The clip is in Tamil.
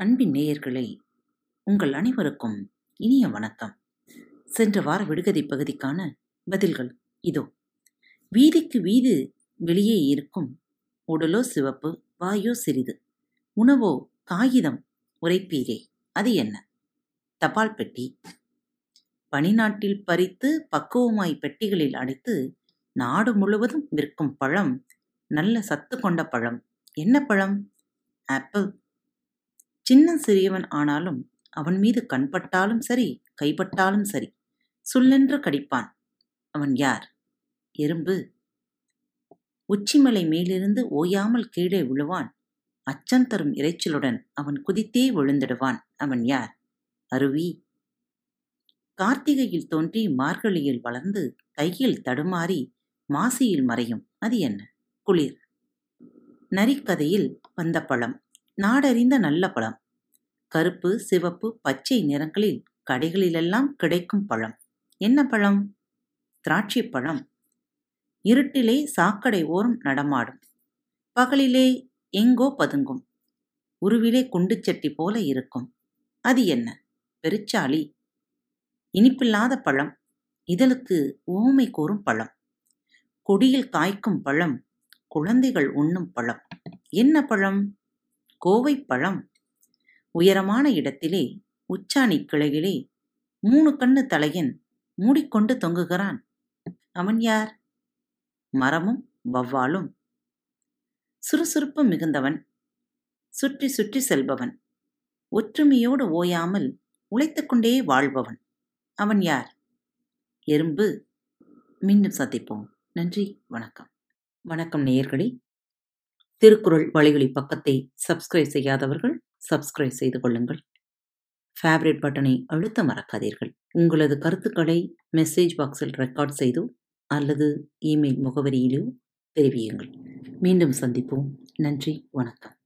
அன்பின் நேயர்களே உங்கள் அனைவருக்கும் இனிய வணக்கம். சென்ற வார விடுகதை பகுதிக்கான பதில்கள் இதோ. வீதிக்கு வீது வெளியே இருக்கும் உடலோ சிவப்பு வாயோ சிறிது. உணவோ காகிதம் உரைப்பீரே அது என்ன? தபால் பெட்டி. பனிநாட்டில் பறித்து பக்குவமாய் பெட்டிகளில் அடைத்து நாடு முழுவதும் விற்கும் பழம் நல்ல சத்து கொண்ட பழம். என்ன பழம்? ஆப்பிள். சின்ன சிறியவன் ஆனாலும் அவன் மீது கண்பட்டாலும் சரி கைப்பட்டாலும் சரி சுல்லென்று கடிப்பான். அவன் யார்? எறும்பு. உச்சிமலை மேலிருந்து ஓயாமல் கீழே விழுவான். அச்சம் தரும் இறைச்சலுடன் அவன் குதித்தே விழுந்திடுவான். அவன் யார்? அருவி. கார்த்திகையில் தோன்றி மார்கழியில் வளர்ந்து தையில் தடுமாறி மாசியில் மறையும். அது என்ன? குளிர். நரிக்கதையில் வந்த பழம் நாடறிந்த நல்ல பழம். கருப்பு சிவப்பு பச்சை நிறங்களில் கடைகளிலெல்லாம் கிடைக்கும் பழம். என்ன பழம்? திராட்சை பழம். இருட்டிலே சாக்கடை ஓரம் நடமாடும். பகலிலே எங்கோ பதுங்கும். உருவிலே குண்டுச்சட்டி போல இருக்கும். அது என்ன? பெருச்சாளி. இனிப்பில்லாத பழம். இதழுக்கு ஊமை கூறும் பழம். கொடியில் காய்க்கும் பழம். குழந்தைகள் உண்ணும் பழம். என்ன பழம்? கோவை பழம் உயரமான இடத்திலே உச்சாணி கிளையிலே மூணு கண்ணு தலையன் மூடிக்கொண்டு தொங்குகிறான். அவன் யார்? மரமும் வவ்வாலும் சுறுசுறுப்பு மிகுந்தவன் சுற்றி சுற்றி செல்பவன் ஒற்றுமையோடு ஓயாமல் உழைத்துக்கொண்டே வாழ்பவன். அவன் யார்? எறும்பு. மீண்டும் சந்திப்போம். நன்றி வணக்கம். வணக்கம் நேயர்களே. திருக்குறள் வழிகளி பக்கத்தை சப்ஸ்கிரைப் செய்யாதவர்கள் சப்ஸ்கிரைப் செய்து கொள்ளுங்கள். ஃபேவரட் பட்டனை அழுத்த மறக்காதீர்கள். உங்களது கருத்துக்களை மெசேஜ் பாக்ஸில் ரெக்கார்ட் செய்தோ அல்லது இமெயில் முகவரியிலோ தெரிவியுங்கள். மீண்டும் சந்திப்போம். நன்றி. வணக்கம்.